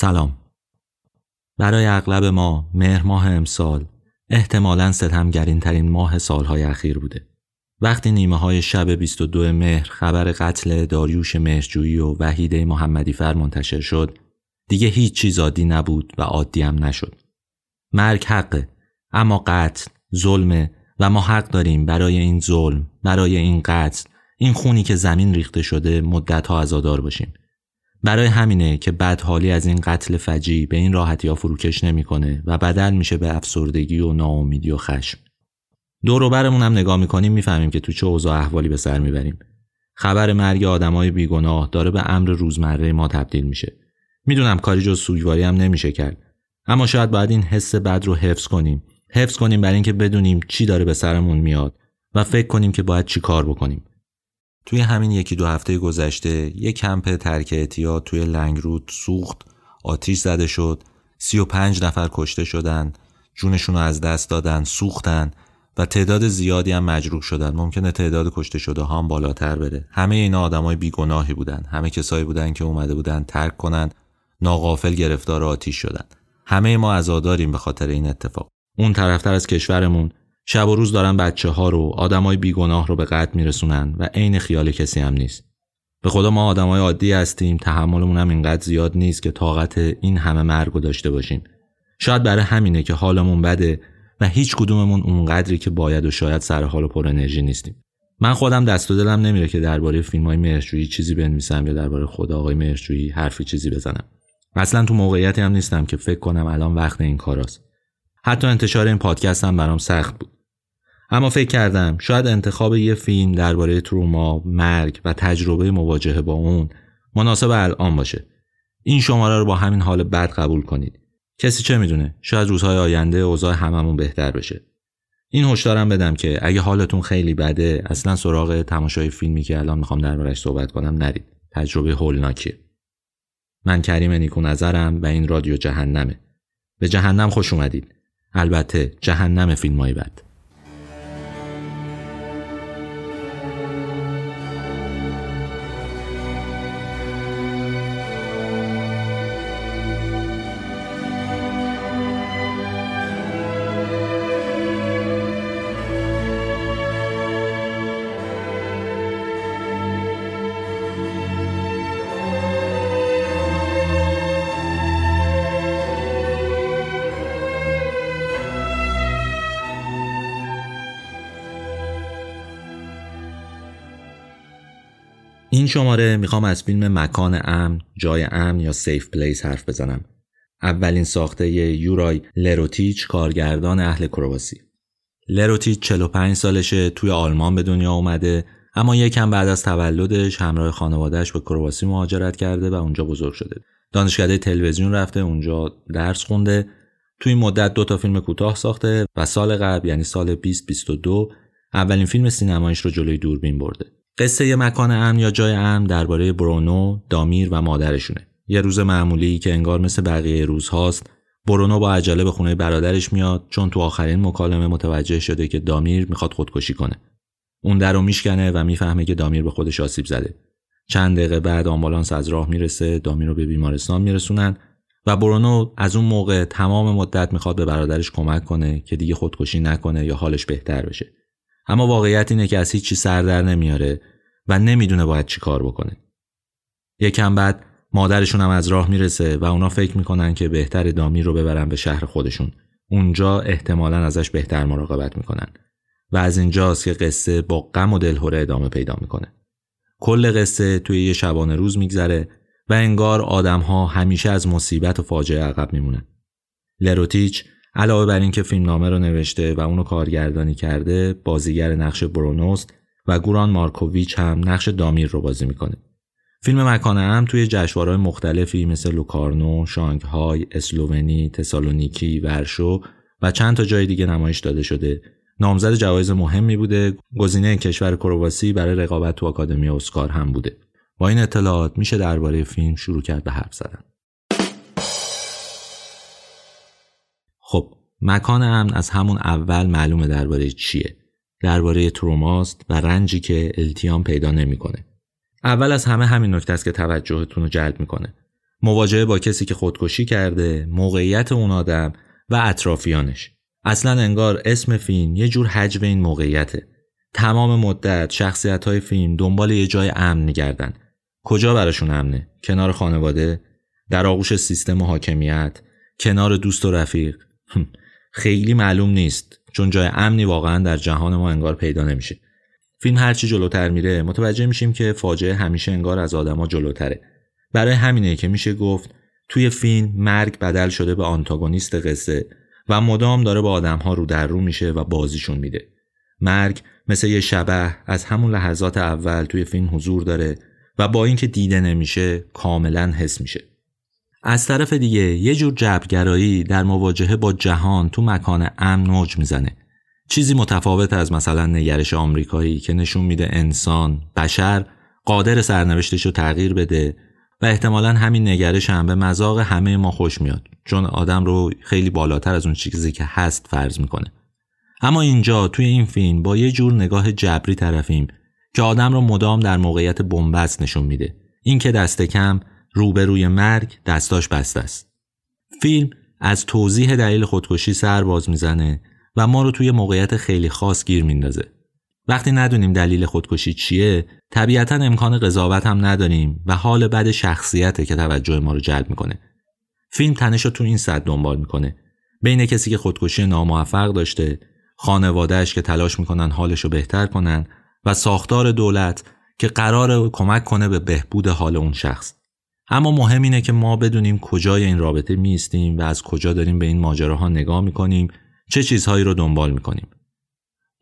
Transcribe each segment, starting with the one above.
سلام. برای اغلب ما مهر ماه امسال احتمالا ستمگرین ترین ماه سالهای اخیر بوده. وقتی نیمه های شب 22 مهر خبر قتل داریوش مهرجویی و وحیده محمدی فر منتشر شد دیگه هیچ چیز عادی نبود و عادی هم نشد. مرگ حقه اما قتل ظلمه و ما حق داریم برای این ظلم برای این قتل این خونی که زمین ریخته شده مدت ها عزادار باشیم. برای همینه که بدحالی از این قتل فجی به این راحتی ها فروکش نمی‌کنه و بدل میشه به افسردگی و ناامیدی و خشم. دور برمون هم نگاه می‌کنیم می‌فهمیم که تو چه اوضاع احوالی به سر می‌بریم. خبر مرگ آدمای بیگناه داره به امر روزمره ما تبدیل میشه. می‌دونم کاری جز سوگواری هم نمیشه کرد. اما شاید باید این حس بد رو حفظ کنیم. حفظ کنیم برای اینکه بدونیم چی داره به سرمون میاد و فکر کنیم که باید چی کار بکنیم. توی همین یکی دو هفته گذشته یک کمپ ترک اعتیاد توی لنگرود سوخت آتیش زده شد سی و پنج نفر کشته شدن جونشون رو از دست دادن سوختن و تعداد زیادی هم مجروح شدن. ممکنه تعداد کشته شده هم بالاتر بره. همه اینا آدمای بیگناهی بودن. همه کسایی بودن که اومده بودن ترک کنن ناقافل گرفتار آتیش شدن. همه ما عزاداریم به خاطر این اتفاق. اون طرفتر از کشورمون شب و روز دارن بچه ها رو آدمای بیگناه رو به قتل میرسونن و عین خیال کسی هم نیست. به خدا ما آدمای عادی هستیم تحملمون هم اینقدر زیاد نیست که طاقت این همه مرگ رو داشته باشیم. شاید برای همینه که حالمون بده و هیچ کدوممون اونقدری که باید و شاید سر حال و پر انرژی نیستیم. من خودم دست و دلم نمیره که درباره فیلم های مهرجویی چیزی بنویسم یا درباره خود آقای مهرجویی حرفی چیزی بزنم. اصلا تو موقعیتی هم نیستم که فکر کنم الان وقت این کاراست. حتی انتشار این پادکست هم برام سخت بود. اما فکر کردم شاید انتخاب یه فیلم درباره تروما، مرگ و تجربه مواجهه با اون مناسب الان باشه. این شماره رو با همین حال بد قبول کنید. کسی چه می‌دونه؟ شاید روزهای آینده اوضاع هممون بهتر بشه. این هشدارم بدم که اگه حالتون خیلی بده اصلا سراغ تماشای فیلمی که الان می‌خوام دربارش صحبت کنم نرید. تجربه هولناکیه. من کریم نیکو نظرم و این رادیو جهنمه. به جهنم خوش اومدید. البته جهنم فیلم بد. این شماره می‌خوام از فیلم مکان امن، جای امن یا سیف پلیس حرف بزنم. اولین ساخته یورای لروتیچ کارگردان اهل کرواسی. لروتیچ 45 سالشه توی آلمان به دنیا اومده اما یکم بعد از تولدش همراه خانوادهش به کرواسی مهاجرت کرده و اونجا بزرگ شده. دانشکده تلویزیون رفته اونجا درس خونده. توی مدت دو تا فیلم کوتاه ساخته و سال قبل یعنی سال 2022 اولین فیلم سینمایش رو جلوی دوربین برده. قصه مکان امن یا جای امن درباره برونو، دامیر و مادرشونه. یه روز معمولی که انگار مثل بقیه روزهاست، برونو با عجله به خونه برادرش میاد چون تو آخرین مکالمه متوجه شده که دامیر می‌خواد خودکشی کنه. اون در رو میشکنه و می‌فهمه که دامیر به خودش آسیب زده. چند دقیقه بعد آمبولانس از راه می‌رسه، دامیر رو به بیمارستان میرسونن و برونو از اون موقع تمام مدت می‌خواد به برادرش کمک کنه که دیگه خودکشی نکنه یا حالش بهتر بشه. اما واقعیت اینه که از هیچی سر در نمیاره و نمی‌دونه باید چی کار بکنه. یکم بعد مادرشون هم از راه می‌رسه و اونا فکر می‌کنن که بهتر دامی رو ببرن به شهر خودشون. اونجا احتمالا ازش بهتر مراقبت می‌کنن. و از اینجاست که قصه با غم و دلهوره ادامه پیدا می‌کنه. کل قصه توی یه شبانه روز میگذره و انگار آدمها همیشه از مصیبت و فاجعه عقب میمونن. لروتیچ علاوه بر اینکه فیلمنامه رو نوشته و اونو کارگردانی کرده بازیگر نقش برونوست و گوران مارکوویچ هم نقش دامیر رو بازی می‌کنه فیلم مکان هم توی جشنواره‌های مختلفی مثل لوکارنو، شانگهای، اسلوونی، تسالونیکی، ورشو و چند تا جای دیگه نمایش داده شده. نامزد جوایز مهمی بوده. گزینه کشور کرواسی برای رقابت تو آکادمی اسکار هم بوده. با این اطلاعات میشه درباره فیلم شروع کرد به حرف زدن. خب مکان امن از همون اول معلومه درباره چیه. درباره تروماست و رنجی که التیام پیدا نمی‌کنه. اول از همه همین نکته است که توجهتون رو جلب می‌کنه. مواجهه با کسی که خودکشی کرده موقعیت اون آدم و اطرافیانش. اصلا انگار اسم فیلم یه جور حجب این موقعیته. تمام مدت شخصیت های فیلم دنبال یه جای امن میگردن. کجا براشون امنه؟ کنار خانواده؟ در آغوش سیستم حاکمیت؟ کنار دوست و رفیق؟ خیلی معلوم نیست چون جای امنی واقعا در جهان ما انگار پیدا نمیشه. فیلم هرچی جلوتر میره متوجه میشیم که فاجعه همیشه انگار از آدما جلوتره. برای همینه که میشه گفت توی فیلم مرگ بدل شده به آنتاگونیست قصه و مدام داره با آدمها رو در رو میشه و بازیشون میده. مرگ مثل یه شبه از همون لحظات اول توی فیلم حضور داره و با اینکه دیده نمیشه کاملا حس میشه. از طرف دیگه یه جور جبرگرایی در مواجهه با جهان تو مکان امن موج می‌زنه. چیزی متفاوت از مثلا نگرش آمریکایی که نشون میده انسان بشر قادر سرنوشتش رو تغییر بده و احتمالا همین نگرش هم به مذاق همه ما خوش میاد چون آدم رو خیلی بالاتر از اون چیزی که هست فرض می‌کنه. اما اینجا توی این فیلم با یه جور نگاه جبری طرفیم که آدم رو مدام در موقعیت بنبست نشون میده. این که دست کم روبروی مرگ دستاش بسته است. فیلم از توضیح دلیل خودکشی سر باز می‌زنه و ما رو توی موقعیت خیلی خاص گیر میندازه. وقتی ندونیم دلیل خودکشی چیه طبیعتا امکان قضاوت هم نداریم و حال بد شخصیته که توجه ما رو جلب می‌کنه. فیلم تنش رو تو این صد دنبال می‌کنه. بین کسی که خودکشی ناموفق داشته خانوادهش که تلاش می‌کنن حالش رو بهتر کنن و ساختار دولت که قرار کمک کنه به بهبود حال اون شخص. اما مهم اینه که ما بدونیم کجای این رابطه میستیم و از کجا داریم به این ماجراها نگاه می‌کنیم چه چیزهایی رو دنبال می‌کنیم.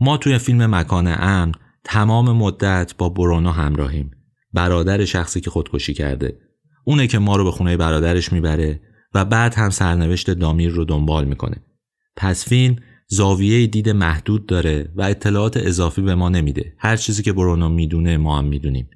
ما توی فیلم مکان امن تمام مدت با برونو همراهیم. برادر شخصی که خودکشی کرده. اونه که ما رو به خونه برادرش می‌بره و بعد هم سرنوشت دامیر رو دنبال می‌کنه. پس فیلم زاویه دید محدود داره و اطلاعات اضافی به ما نمیده. هر چیزی که برونو می‌دونه ما هم می‌دونیم.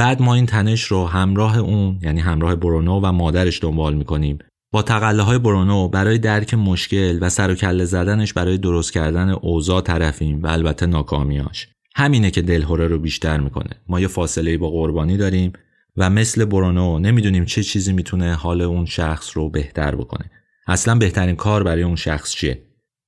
بعد ما این تنش رو همراه اون یعنی همراه برونو و مادرش دنبال می‌کنیم. با تقله های برونو برای درک مشکل و سر و کله زدنش برای درست کردن اوضاع طرفیم و البته ناکامیاش همینه که دلهوره رو بیشتر می‌کنه. ما یه فاصله با قربانی داریم و مثل برونو نمی‌دونیم چه چیزی می‌تونه حال اون شخص رو بهتر بکنه. اصلا بهترین کار برای اون شخص چیه؟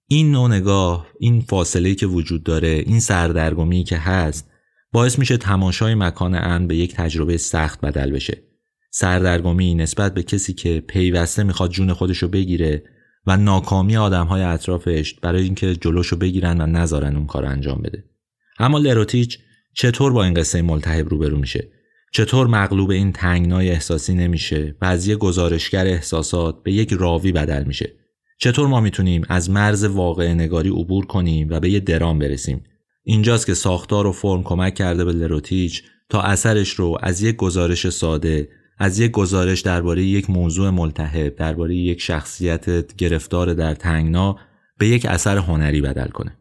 این نوع نگاه این فاصله که وجود داره این سردرگمی که هست باعث میشه تماشای مکان امن به یک تجربه سخت بدل بشه. سردرگمی نسبت به کسی که پیوسته می‌خواد جون خودشو بگیره و ناکامی آدمهای اطرافش برای اینکه جلوشو بگیرن و نذارن اون کار انجام بده. اما لروتیچ چطور با این قصه ملتهب روبرو میشه؟ چطور مغلوب این تنگنای احساسی نمیشه و از یک گزارشگر احساسات به یک راوی بدل میشه؟ چطور ما می‌تونیم از مرز واقع نگاری عبور کنیم و به یه درام برسیم؟ اینجاست که ساختار و فرم کمک کرده به لروتیچ تا اثرش رو از یک گزارش ساده از یک گزارش درباره یک موضوع ملتهب درباره یک شخصیت گرفتار در تنگنا به یک اثر هنری بدل کنه.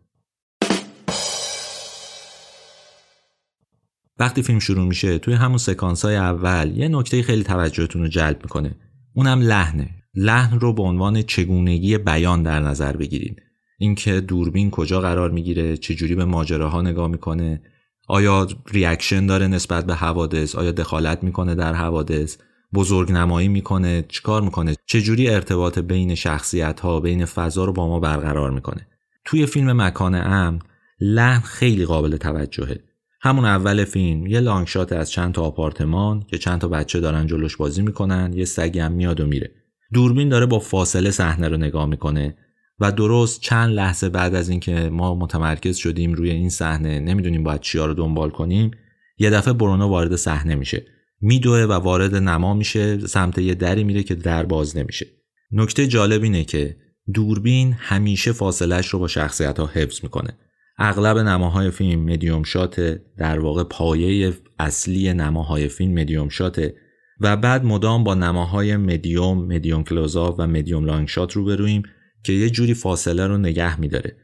وقتی فیلم شروع میشه توی همون سکانس های اول یه نکته خیلی توجهتون رو جلب می‌کنه. اونم لحنه. لحن رو به عنوان چگونگی بیان در نظر بگیرید اینکه دوربین کجا قرار می‌گیره چجوری به ماجراها نگاه می‌کنه آیا ریاکشن داره نسبت به حوادث آیا دخالت می‌کنه در حوادث بزرگ نمایی می‌کنه چیکار می‌کنه چجوری ارتباط بین شخصیت ها بین فضا رو با ما برقرار می‌کنه. توی فیلم مکان امن لحن خیلی قابل توجهه. همون اول فیلم یه لانگشات از چند تا آپارتمان که چند تا بچه دارن جلوش بازی می‌کنن یه سگی هم میاد و میره. دوربین داره با فاصله صحنه رو نگاه می‌کنه. و درست چند لحظه بعد از اینکه ما متمرکز شدیم روی این صحنه نمی‌دونیم باید چیا رو دنبال کنیم یه دفعه برونو وارد صحنه میشه. میدوه و وارد نما میشه سمت یه دری میره که در باز نمیشه. نکته جالب اینه که دوربین همیشه فاصلش رو با شخصیت ها حفظ می‌کنه. اغلب نماهای فیلم medium shot در واقع پایه اصلی نماهای فیلم medium shot ه و بعد مدام با نماهای medium، medium close ا و medium long shot روبرویم. که یه جوری فاصله رو نگه میداره.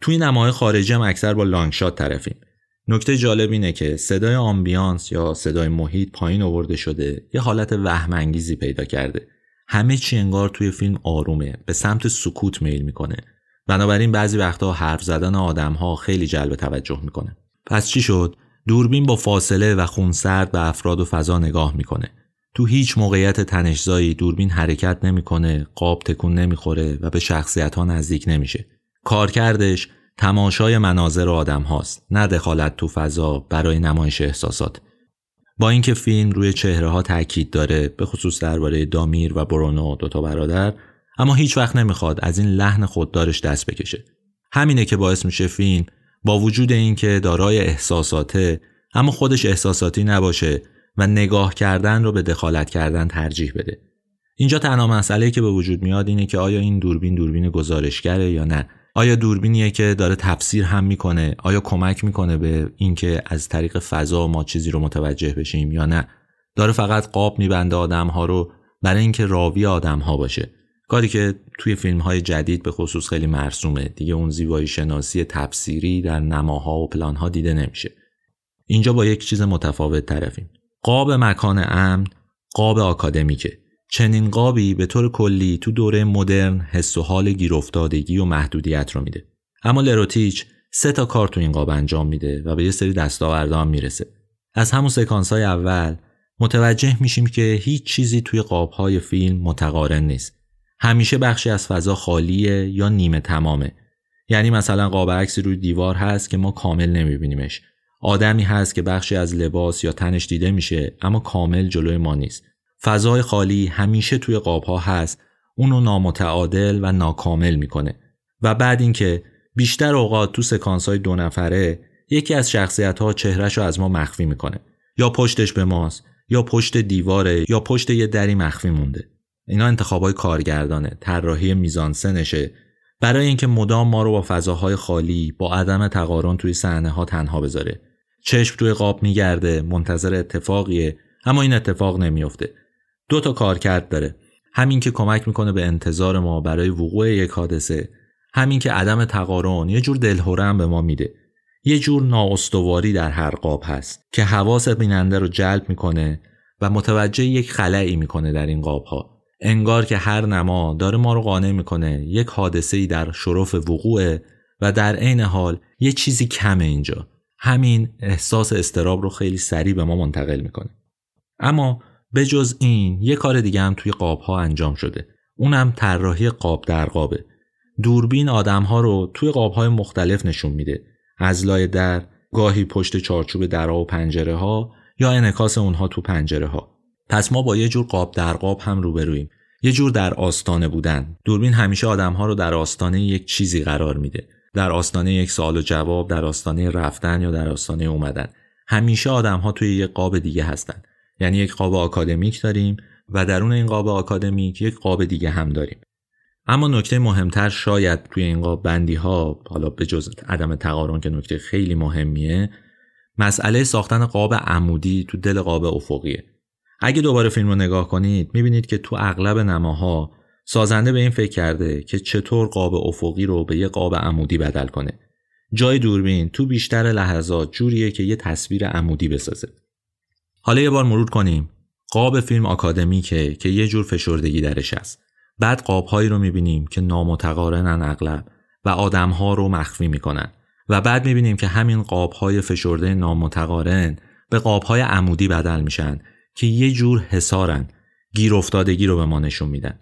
توی نماهای خارجی هم اکثر با long shot طرفیم. نکته جالب اینه که صدای آمبیانس یا صدای محیط پایین آورده شده یه حالت وهم پیدا کرده. همه چی انگار توی فیلم آرومه به سمت سکوت میل می‌کنه. بنابراین بعضی وقتا حرف زدن آدم ها خیلی جلب توجه می‌کنه. پس چی شد؟ دوربین با فاصله و خونسرد به افراد و فضا نگاه می‌کنه. تو هیچ موقعیت تنشزایی دوربین حرکت نمی‌کنه، قاب تکون نمی‌خوره و به شخصیت ها نزدیک نمیشه. کارکردش تماشای مناظر آدم هاست نه دخالت تو فضا برای نمایش احساسات با اینکه فیلم روی چهره ها تاکید داره به خصوص درباره دامیر و برونو دوتا برادر اما هیچ وقت نمی‌خواد از این لحن خوددارش دست بکشه همینه که باعث میشه فیلم با وجود اینکه دارای احساساته اما خودش احساساتی نباشه و نگاه کردن رو به دخالت کردن ترجیح بده. اینجا تنها مسئله که به وجود میاد اینه که آیا این دوربین دوربین گزارشگره یا نه؟ آیا دوربینیه که داره تفسیر هم می‌کنه؟ آیا کمک می‌کنه به اینکه از طریق فضا ما چیزی رو متوجه بشیم یا نه؟ داره فقط قاب میبنده آدم ها رو برای اینکه راوی آدم ها باشه. کاری که توی فیلم های جدید به خصوص خیلی مرسومه. دیگه اون زیبایی شناسی تفسیری در نماها و پلان ها دیده نمیشه. اینجا با یک چیز متفاوت طرفیم. قاب مکان امن قاب آکادمیکه. چنین قابی به طور کلی تو دوره مدرن حس و حال گیرافتادگی و محدودیت رو میده. اما لروتیچ سه تا کار تو این قاب انجام میده و به یه سری دستاوردا هم می‌رسه. از همون سکانس های اول متوجه میشیم که هیچ چیزی توی قاب های فیلم متقارن نیست. همیشه بخشی از فضا خالیه یا نیمه تمامه. یعنی مثلا قاب عکسی روی دیوار هست که ما کامل نمیبینیمش. آدمی هست که بخشی از لباس یا تنش دیده میشه اما کامل جلوی ما نیست. فضای خالی همیشه توی قاب هست اونو نامتعادل و ناکامل می‌کنه. و بعد اینکه بیشتر اوقات تو سکانس های دو نفره یکی از شخصیت ها چهرش رو از ما مخفی می‌کنه. یا پشتش به ماست یا پشت دیواره یا پشت یه دری مخفی مونده. اینا انتخابای کارگردانه طراحی میزانسنشه برای اینکه مدام ما رو با فضاهای خالی با عدم تقارن توی صحنه ها تنها بذاره. چشم توی قاب میگرده منتظر اتفاقیه. اما این اتفاق نمیافته. دو تا کارکرد داره. همین که کمک می‌کنه به انتظار ما برای وقوع یک حادثه. همین که عدم تقارن یه جور دلهوره به ما میده. یه جور نااستواری در هر قاب هست که حواس بیننده رو جلب می‌کنه و متوجه یک خلایی می‌کنه در این قاب ها انگار که هر نما داره ما رو قانع می‌کنه یک حادثه ای در شرف وقوعه و در عین حال یه چیزی کمه اینجا. همین احساس استراب رو خیلی سریع به ما منتقل می‌کنه. اما به جز این یه کار دیگه هم توی قاب ها انجام شده. اونم طراحی قاب در قابه. دوربین آدم ها رو توی قاب های مختلف نشون میده. از لای در گاهی پشت چارچوب درها و پنجره ها یا انکاس اونها تو پنجره ها پس ما با یه جور قاب در قاب هم روبرویم. یه جور در آستانه بودن. دوربین همیشه آدم ها رو در آستانه یک چیزی قرار میده. در آستانه یک سوال و جواب در آستانه رفتن یا در آستانه اومدن. همیشه آدم ها توی یک قاب دیگه هستن. یعنی یک قاب آکادمیک داریم و درون این قاب آکادمیک یک قاب دیگه هم داریم. اما نکته مهمتر شاید توی این قاب بندی ها حالا به جز عدم تقارن که نکته خیلی مهمیه مسئله ساختن قاب عمودی تو دل قاب افقیه. اگه دوباره فیلم رو نگاه کنید می‌بینید که تو اغلب نماها سازنده به این فکر کرده که چطور قاب افقی رو به یه قاب عمودی بدل کنه. جای دوربین تو بیشتر لحظات جوریه که یه تصویر عمودی بسازه. حالا یه بار مرور کنیم. قاب فیلم آکادمیکه که یه جور فشردگی درش هست. بعد قابهایی رو می‌بینیم که نامتقارنن اغلب و آدمها رو مخفی می‌کنن. و بعد می‌بینیم که همین قابهای فشرده نامتقارن به قابهای عمودی بدل میشن که یه جور حسارن گیر افتادگی رو به ما نشون میدن.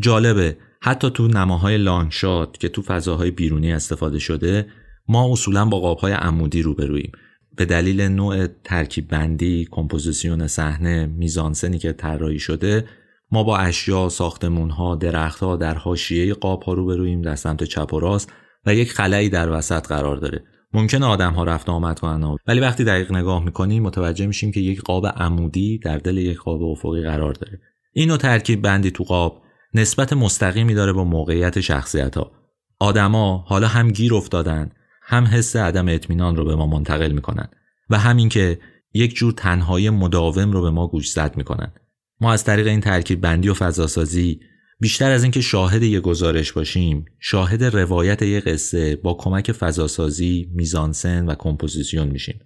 جالبه حتی تو نماهای لانگشات که تو فضاهای بیرونی استفاده شده ما اصولا با قابهای عمودی روبرویم به دلیل نوع ترکیب بندی، کمپوزیسیون صحنه، میزانسنی که طراحی شده ما با اشیا، ساختمون ها، درخت ها در حاشیه قاب ها روبرویم در سمت چپ و راست و یک خلایی در وسط قرار داره. ممکن آدم ها رفت آمد کنن ولی وقتی دقیق نگاه می‌کنیم متوجه میشیم که یک قاب عمودی در دل یک قاب افقی قرار داره. اینو ترکیب بندی تو قاب نسبت مستقیمی داره با موقعیت شخصیت ها. آدما حالا هم گیر افتادن هم حس عدم اطمینان رو به ما منتقل می‌کنن و همین که یک جور تنهایی مداوم رو به ما گوشزد می‌کنن ما از طریق این ترکیب بندی و فضاسازی بیشتر از اینکه شاهد یک گزارش باشیم شاهد روایت یک قصه با کمک فضاسازی میزانسن و کمپوزیسیون میشیم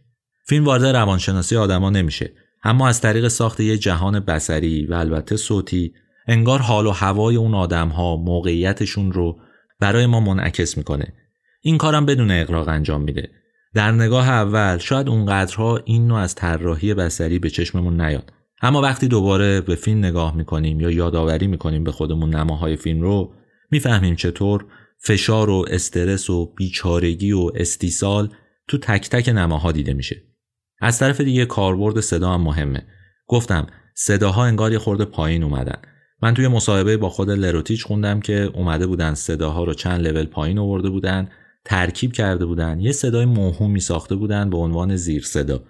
فیلم وارد روانشناسی آدما نمیشه اما از طریق ساخت یک جهان بسری و البته صوتی انگار حال و هوای اون آدم ها موقعیتشون رو برای ما منعکس می‌کنه این کارم بدون اقراق انجام میده در نگاه اول شاید اونقدرها این نوع از طراحی بسری به چشممون نیاد اما وقتی دوباره به فیلم نگاه می‌کنیم یا یادآوری می‌کنیم به خودمون نماهای فیلم رو می‌فهمیم چطور فشار و استرس و بیچارگی و استیصال تو تک تک نماها دیده میشه. از طرف دیگه کاربرد صدا هم مهمه. گفتم صداها انگار یه خورده پایین اومدن. من توی مصاحبه با خود لروتیچ خوندم که اومده بودن صداها رو چند لول پایین آورده بودن ترکیب کرده بودن یه صدای موهومی ساخته بودن به عنوان زیر صدا.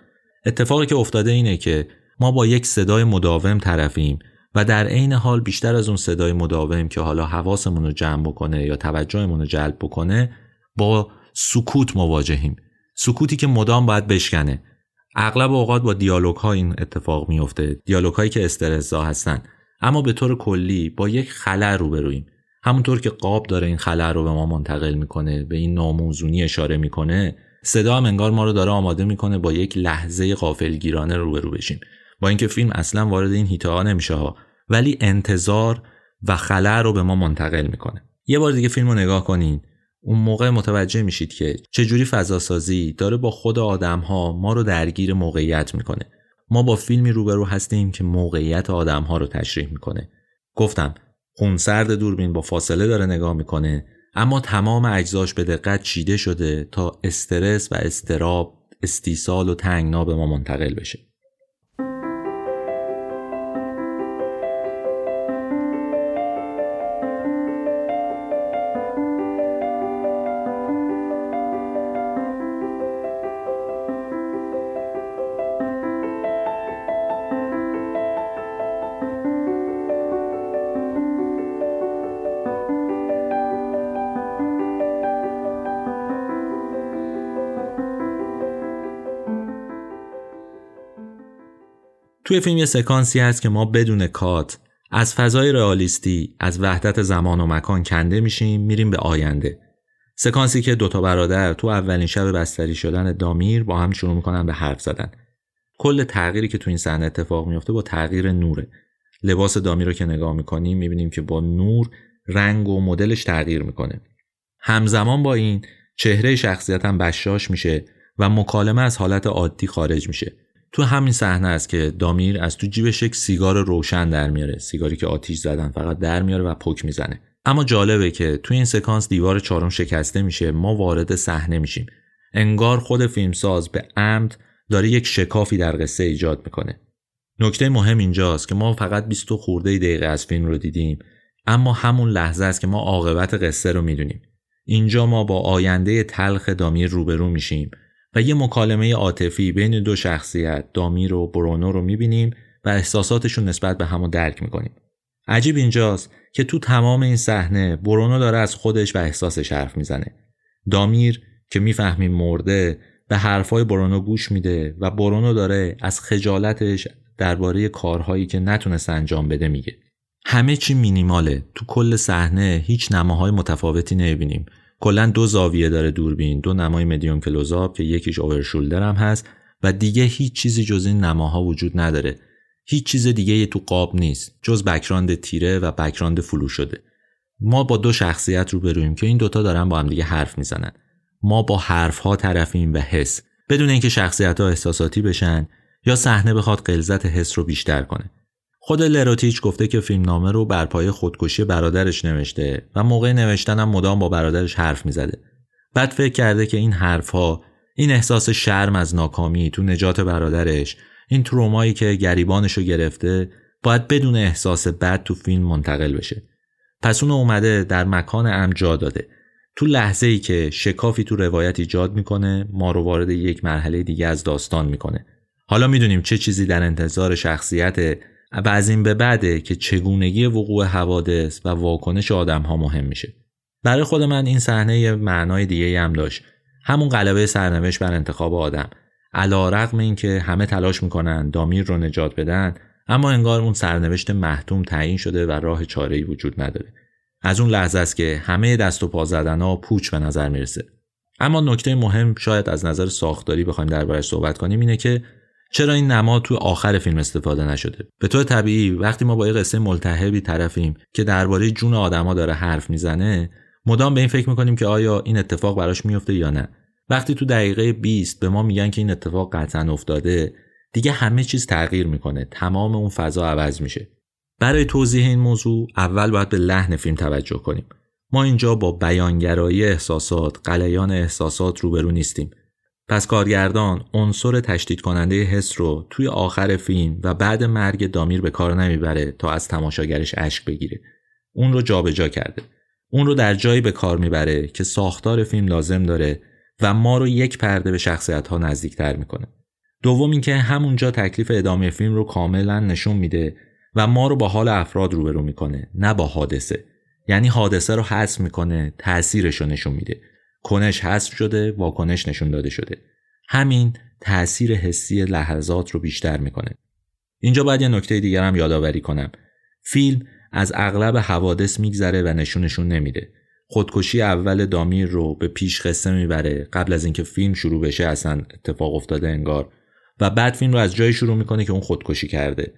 اتفاقی که افتاده اینه که ما با یک صدای مداوم طرفیم و در عین حال بیشتر از اون صدای مداوم که حالا حواسمون رو جمع بکنه یا توجهمون رو جلب بکنه با سکوت مواجهیم. سکوتی که مدام باید بشکنه. اغلب اوقات با دیالوگ ها این اتفاق میفته دیالوگ هایی که استرزا هستن. اما به طور کلی با یک خلع روبرویم. همونطور که قاب داره این خلع رو به ما منتقل می‌کنه به این ناموزونی اشاره می‌کنه صدا هم انگار ما رو داره آماده می‌کنه با یک لحظه قافلگیرانه روبرو بشیم. با اینکه فیلم اصلا وارد این هیته ها نمیشه ها ولی انتظار و خلع رو به ما منتقل می‌کنه. یه بار دیگه فیلم رو نگاه کنین. اون موقع متوجه میشید که چجوری فضاسازی داره با خود آدم ها ما رو درگیر موقعیت می‌کنه. ما با فیلمی روبرو هستیم که موقعیت آدم ها رو تشریح می‌کنه. گفتم خونسرد دوربین با فاصله داره نگاه می‌کنه اما تمام اجزاش به دقت چیده شده تا استرس و استراب استیصال و تنگنا به ما منتقل بشه. توی فیلم یه سکانسی هست که ما بدون کات از فضای رئالیستی از وحدت زمان و مکان کنده میشیم میریم به آینده. سکانسی که دوتا برادر تو اولین شب بستری شدن دامیر با هم شروع می‌کنن به حرف زدن. کل تغییری که تو این صحنه اتفاق میفته با تغییر نوره. لباس دامیر رو که نگاه می‌کنیم می‌بینیم که با نور رنگ و مدلش تغییر می‌کنه. همزمان با این چهره شخصیت هم بشاش میشه و مکالمه از حالت عادی خارج میشه. تو همین صحنه است که دامیر از تو جیبش یک سیگار روشن در میاره. سیگاری که آتیش زدن فقط در میاره و پک می‌زنه. اما جالبه که تو این سکانس دیوار چهارم شکسته میشه. ما وارد صحنه میشیم. انگار خود فیلمساز به عمد داره یک شکافی در قصه ایجاد می‌کنه. نکته مهم اینجاست که ما فقط 20 خورده دقیقه از فیلم رو دیدیم اما همون لحظه است که ما عاقبت قصه رو می‌دونیم. اینجا ما با آینده تلخ دامیر روبرو میشیم. و یه مکالمه عاطفی بین دو شخصیت دامیر و برونو رو می‌بینیم و احساساتشون نسبت به همو درک می‌کنیم. عجیب اینجاست که تو تمام این صحنه برونو داره از خودش و احساسش حرف می‌زنه. دامیر که می‌فهمیم مرده به حرفای برونو گوش میده و برونو داره از خجالتش درباره کارهایی که نتونست انجام بده میگه. همه چی مینیماله. تو کل صحنه هیچ نماهای متفاوتی نمی‌بینیم. کلا دو زاویه داره دوربین دو نمای medium close-up که یکیش over shoulder هم هست و دیگه هیچ چیزی جز این نماها وجود نداره. هیچ چیز دیگه تو قاب نیست جز background تیره و background فلو شده. ما با دو شخصیت رو برویم که این دوتا دارن با هم دیگه حرف می‌زنن. ما با حرف ها طرفیم و حس. بدون اینکه شخصیت ها احساساتی بشن یا صحنه بخواد قلزت حس رو بیشتر کنه. خود لروتیچ گفته که فیلمنامه رو بر پایه خودکشی برادرش نوشته و موقع نوشتن هم مدام با برادرش حرف می‌زده. بعد فکر کرده که این حرفها این احساس شرم از ناکامی تو نجات برادرش این ترومایی که گریبانش رو گرفته باید بدون احساس بد تو فیلم منتقل بشه. پس اون اومده در مکان ام جا داده. تو لحظه ای که شکافی تو روایت ایجاد می‌کنه ما رو وارد یک مرحله دیگه از داستان می‌کنه. حالا می‌دونیم چه چیزی در انتظار شخصیت و از این به بعده که چگونگی وقوع حوادث و واکنش آدم ها مهم میشه. برای خود من این صحنه یه معنای دیگه هم داشت. همون قلبه سرنوشت بر انتخاب آدم. علا رقم این که همه تلاش می‌کنن دامیر رو نجات بدن اما انگار اون سرنوشت محتوم تعیین شده و راه چاره وجود نداره. از اون لحظه است که همه دست و پا زدن ها پوچ به نظر می‌رسه. اما نکته مهم شاید از نظر ساختاری بخوایم دربارش صحبت کنیم اینه که چرا این نما تو آخر فیلم استفاده نشده؟ به طور طبیعی وقتی ما با یه قصه ملتهبی طرفیم که درباره جون آدما داره حرف می‌زنه مدام به این فکر می‌کنیم که آیا این اتفاق براش میفته یا نه. وقتی تو دقیقه 20 به ما میگن که این اتفاق قطعا افتاده دیگه همه چیز تغییر می‌کنه. تمام اون فضا عوض میشه. برای توضیح این موضوع اول باید به لحن فیلم توجه کنیم. ما اینجا با بیانگرایی احساسات قلیان احساسات روبرو نیستیم. پس کارگردان عنصر تشدید کننده حس رو توی آخر فیلم و بعد مرگ دامیر به کار نمی‌بره تا از تماشاگرش اشک بگیره. اون رو جابجا جا کرده. اون رو در جایی به کار می‌بره که ساختار فیلم لازم داره و ما رو یک پرده به شخصیت ها نزدیکتر می‌کنه. دوم اینکه همونجا تکلیف ادامه فیلم رو کاملا نشون میده و ما رو با حال افراد روبرو می‌کنه نه با حادثه. یعنی حادثه رو حذف می‌کنه تاثیرش رو نشون میده. کنش حذف شده واکنش نشون داده شده. همین تاثیر حسی لحظات رو بیشتر می‌کنه. اینجا باید یه نکته دیگر هم یادآوری کنم. فیلم از اغلب حوادث میگذره و نشونشون نمیده. خودکشی اول دامیر رو به پیش قصه می‌بره. قبل از اینکه فیلم شروع بشه اصلا اتفاق افتاده انگار. و بعد فیلم رو از جایی شروع می‌کنه که اون خودکشی کرده.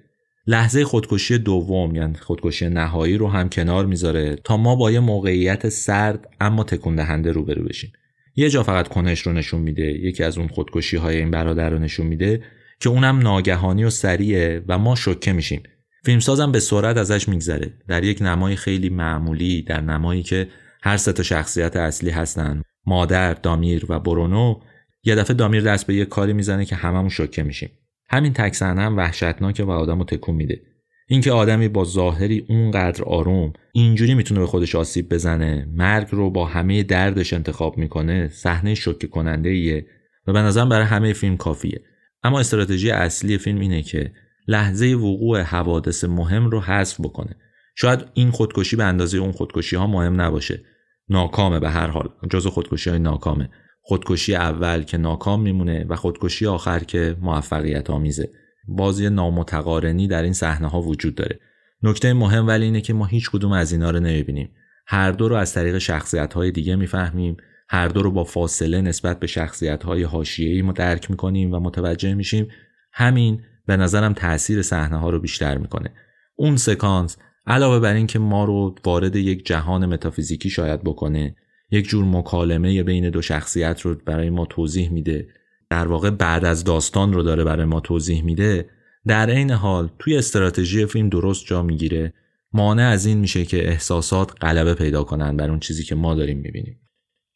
لحظه خودکشی دوم یعنی خودکشی نهایی رو هم کنار می‌ذاره تا ما با یه موقعیت سرد اما تکون دهنده روبرو بشیم. یه جا فقط کنش رو نشون میده یکی از اون خودکشی های این برادر رو نشون میده که اونم ناگهانی و سریعه و ما شوکه میشیم. فیلمسازم به سرعت ازش میگذره. در یک نمای خیلی معمولی در نمایی که هر سه تا شخصیت اصلی هستن مادر دامیر و برونو یه دفعه دامیر دست به یه کاری می‌زنه که هممون شوکه میشیم. همین تک هم وحشتناکه و آدمو تکون میده. اینکه آدمی با ظاهری اونقدر آروم اینجوری می‌تونه به خودش آسیب بزنه مرگ رو با همه دردش انتخاب می‌کنه صحنه شوکه کننده ایه و به نظرم برای همه فیلم کافیه. اما استراتژی اصلی فیلم اینه که لحظه وقوع حوادث مهم رو حذف بکنه. شاید این خودکشی به اندازه اون خودکشی ها مهم نباشه. ناکامه به هر حال. جزو خودکشی های ناکامه. خودکشی اول که ناکام میمونه و خودکشی آخر که موفقیت آمیزه. بازی نامتقارنی در این صحنه ها وجود داره. نکته مهم ولی اینه که ما هیچ کدوم از اینا رو نمی‌بینیم. هر دو رو از طریق شخصیت های دیگه می‌فهمیم. هر دو رو با فاصله نسبت به شخصیت های حاشیه‌ای ما درک می‌کنیم و متوجه میشیم. همین به نظرم تاثیر صحنه ها رو بیشتر می‌کنه. اون سکانس علاوه بر اینکه ما رو وارد یک جهان متافیزیکی شاید بکنه یک جور مکالمه بین دو شخصیت رو برای ما توضیح میده. در واقع بعد از داستان رو داره برای ما توضیح میده. در عین حال توی استراتژی فیلم درست جا می‌گیره. مانع از این میشه که احساسات غلبه پیدا کنن بر اون چیزی که ما داریم می‌بینیم.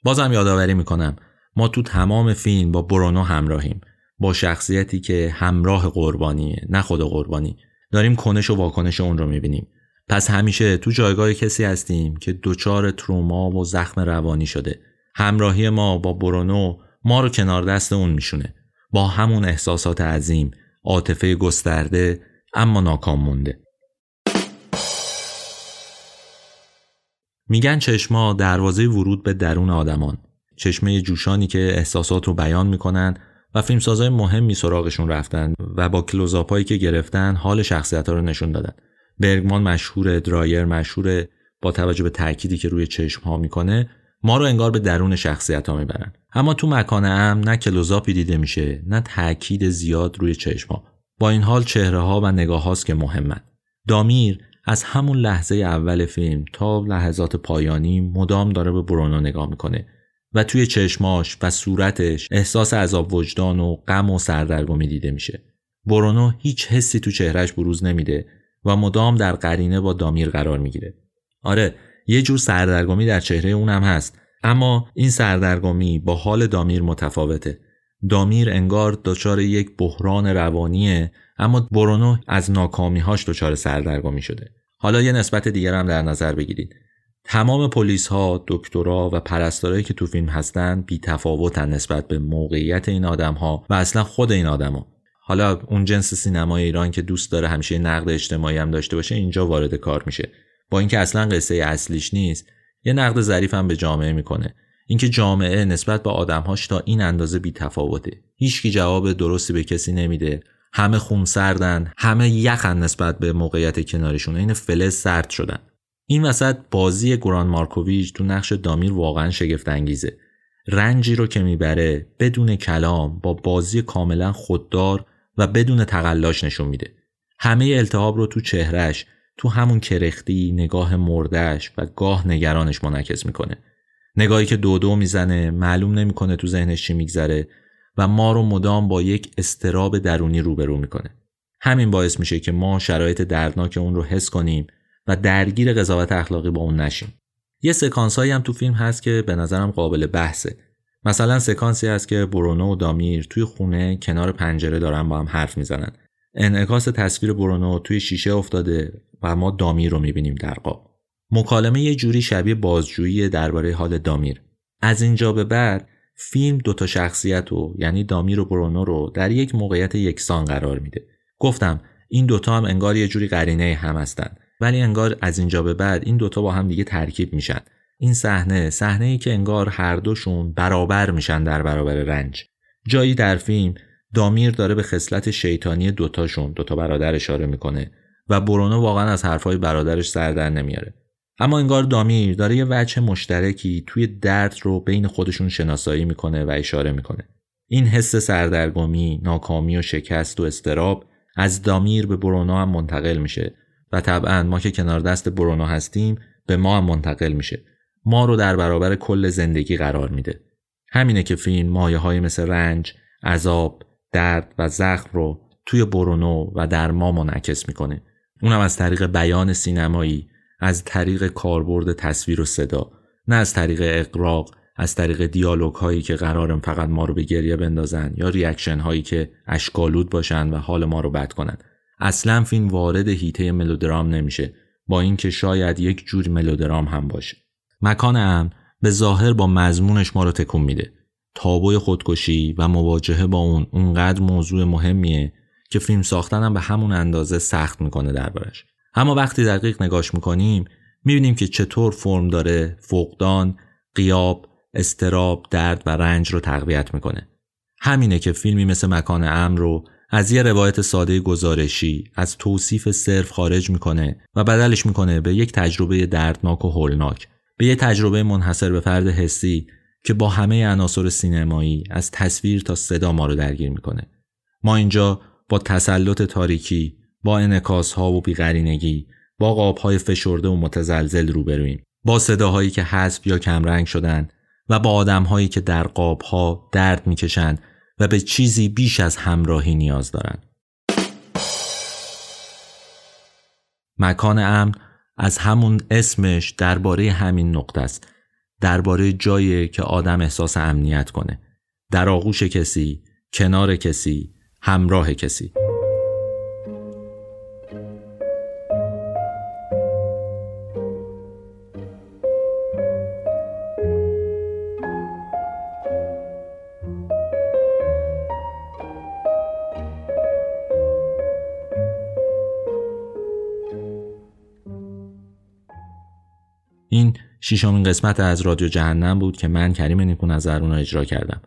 بازم یادآوری می‌کنم. ما تو تمام فیلم با برونو همراهیم. با شخصیتی که همراه قربانیه نه خود قربانی داریم کنش و واکنش اون رو می‌بینیم. پس همیشه تو جایگاه کسی هستیم که دچار تروما و زخم روانی شده. همراهی ما با برونو ما رو کنار دست اون میشونه. با همون احساسات عظیم عاطفه گسترده اما ناکام مونده. میگن چشما دروازه ورود به درون آدمان. چشمه جوشانی که احساسات رو بیان می‌کنن و فیلمسازهای مهمی سراغشون رفتن و با کلوزاپایی که گرفتن حال شخصیت ها رو نشون دادن. برگمان مشهور درایر مشهور با توجه به تأکیدی که روی چشم ها می‌کنه ما رو انگار به درون شخصیت ها می‌برن. اما تو مکان ام نه کلوزاپی دیده میشه نه تاکید زیاد روی چشم ها. با این حال چهره ها و نگاه هاست که مهمن. دامیر از همون لحظه اول فیلم تا لحظات پایانی مدام داره به برونو نگاه می‌کنه و توی چشماش و صورتش احساس عذاب وجدان و غم و سردرگمی دیده میشه. برونو هیچ حسی تو چهرهش بروز نمیده. و مدام در قرینه با دامیر قرار می‌گیره. آره یه جور سردرگمی در چهره اونم هست اما این سردرگمی با حال دامیر متفاوته. دامیر انگار دچار یک بحران روانیه اما برونو از ناکامیهاش دچار سردرگمی شده. حالا یه نسبت دیگر هم در نظر بگیرید. تمام پلیس ها، دکترا و پرستارایی که تو فیلم هستن بی تفاوتن نسبت به موقعیت این آدم ها و اصلا خود این آدما. حالا اون جنس سینمای ایران که دوست داره همیشه نقد اجتماعی هم داشته باشه اینجا وارد کار میشه. با اینکه اصلا قصه اصلیش نیست، یه نقد ظریف هم به جامعه می‌کنه. اینکه جامعه نسبت به آدمهاش تا این اندازه بی تفاوته. هیچکی جواب درستی به کسی نمیده. همه خون سردن، همه یخن نسبت به موقعیت کنارشون. این فلز سرد شدن. این وسط بازی گران مارکوویچ تو نقش دامیر واقعا شگفت انگیزه. رنجی رو که می‌بره بدون کلام با بازی کاملا خوددار و بدون تقلاش نشون میده. همه التهاب رو تو چهرش تو همون کرختی نگاه مردش و گاه نگرانش منعکس می‌کنه. نگاهی که دو دو می‌زنه معلوم نمی‌کنه تو ذهنش چی میگذره و ما رو مدام با یک استراب درونی روبرو می‌کنه همین باعث میشه که ما شرایط دردناک اون رو حس کنیم و درگیر قضاوت اخلاقی با اون نشیم یه سکانس هم تو فیلم هست که به نظرم قابل بحثه مثلا سکانسی هست که برونو و دامیر توی خونه کنار پنجره دارن با هم حرف می‌زنن. انعکاس تصویر برونو توی شیشه افتاده و ما دامیر رو می‌بینیم در قاب. مکالمه یه جوری شبیه بازجویی درباره حال دامیر. از اینجا به بعد فیلم دوتا شخصیت رو یعنی دامیر و برونو رو در یک موقعیت یکسان قرار میده. گفتم این دوتا هم انگار یه جوری قرینه هم هستن. ولی انگار از اینجا به بعد این دوتا با هم دیگه ترکیب میشن. این صحنه صحنه ای که انگار هر دوشون برابر میشن در برابر رنج. جایی در فیلم دامیر داره به خصلت شیطانی دوتاشون دوتا برادر اشاره می‌کنه و برونو واقعا از حرفای برادرش سر در نمیاره. اما انگار دامیر داره یه وجه مشترکی توی درد رو بین خودشون شناسایی می‌کنه و اشاره می‌کنه. این حس سردرگمی، ناکامی و شکست و استراب از دامیر به برونو هم منتقل میشه و طبعا ما که کنار دست برونو هستیم به ما هم منتقل میشه. ما رو در برابر کل زندگی قرار میده. همینه که فیلم مایه های مثل رنج، عذاب، درد و زخم رو توی برونو و در ما منعکس می‌کنه. اونم از طریق بیان سینمایی از طریق کاربرد تصویر و صدا نه از طریق اقراق از طریق دیالوگ هایی که قرارم فقط ما رو به گریه بندازن یا ریاکشن هایی که اشکالود باشن و حال ما رو بد کنن. اصلا فیلم وارد هیته ملودرام نمیشه با اینکه شاید یک جور ملودرام هم باشه. مکان امن به ظاهر با مضمونش ما رو تکون میده. تابوی خودکشی و مواجهه با اون اونقدر موضوع مهمیه که فیلم ساختنم به همون اندازه سخت می‌کنه دربارش. اما وقتی دقیق نگاش می‌کنیم می‌بینیم که چطور فرم داره فقدان، قیاب، استراب، درد و رنج رو تقویت می‌کنه. همینه که فیلمی مثل مکان امن رو از یه روایت ساده گزارشی از توصیف صرف خارج می‌کنه و بدلش می‌کنه به یک تجربه دردناک و هولناک. به یه تجربه منحصر به فرد حسی که با همه عناصر سینمایی از تصویر تا صدا ما رو درگیر می‌کنه. ما اینجا با تسلط تاریکی با انکاس ها و بیقرینگی با قاب های فشرده و متزلزل روبرویم. با صداهایی که حذف یا کمرنگ شدن و با آدم هایی که در قاب ها درد می‌کشند و به چیزی بیش از همراهی نیاز دارند. مکان امن از همون اسمش درباره همین نقطه است. درباره جایی که آدم احساس امنیت کنه. در آغوش کسی کنار کسی همراه کسی. ششمین قسمت از رادیو جهنم بود که من کریم نیکو نظر رو اجرا کردم.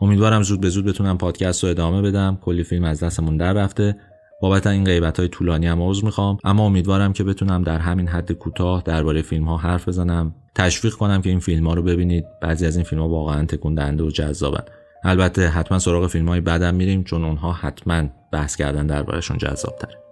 امیدوارم زود به زود بتونم پادکست رو ادامه بدم. کلی فیلم از دستمون در رفته. بابت این غیبت های طولانی هم عذر می‌خوام. اما امیدوارم که بتونم در همین حد کوتاه درباره فیلم ها حرف بزنم. تشویق کنم که این فیلم ها رو ببینید. بعضی از این فیلم ها واقعا تکون دهنده و جذابن. البته حتما سراغ فیلم های بعدم میریم چون اونها حتما بحث کردن دربارهشون جذاب تره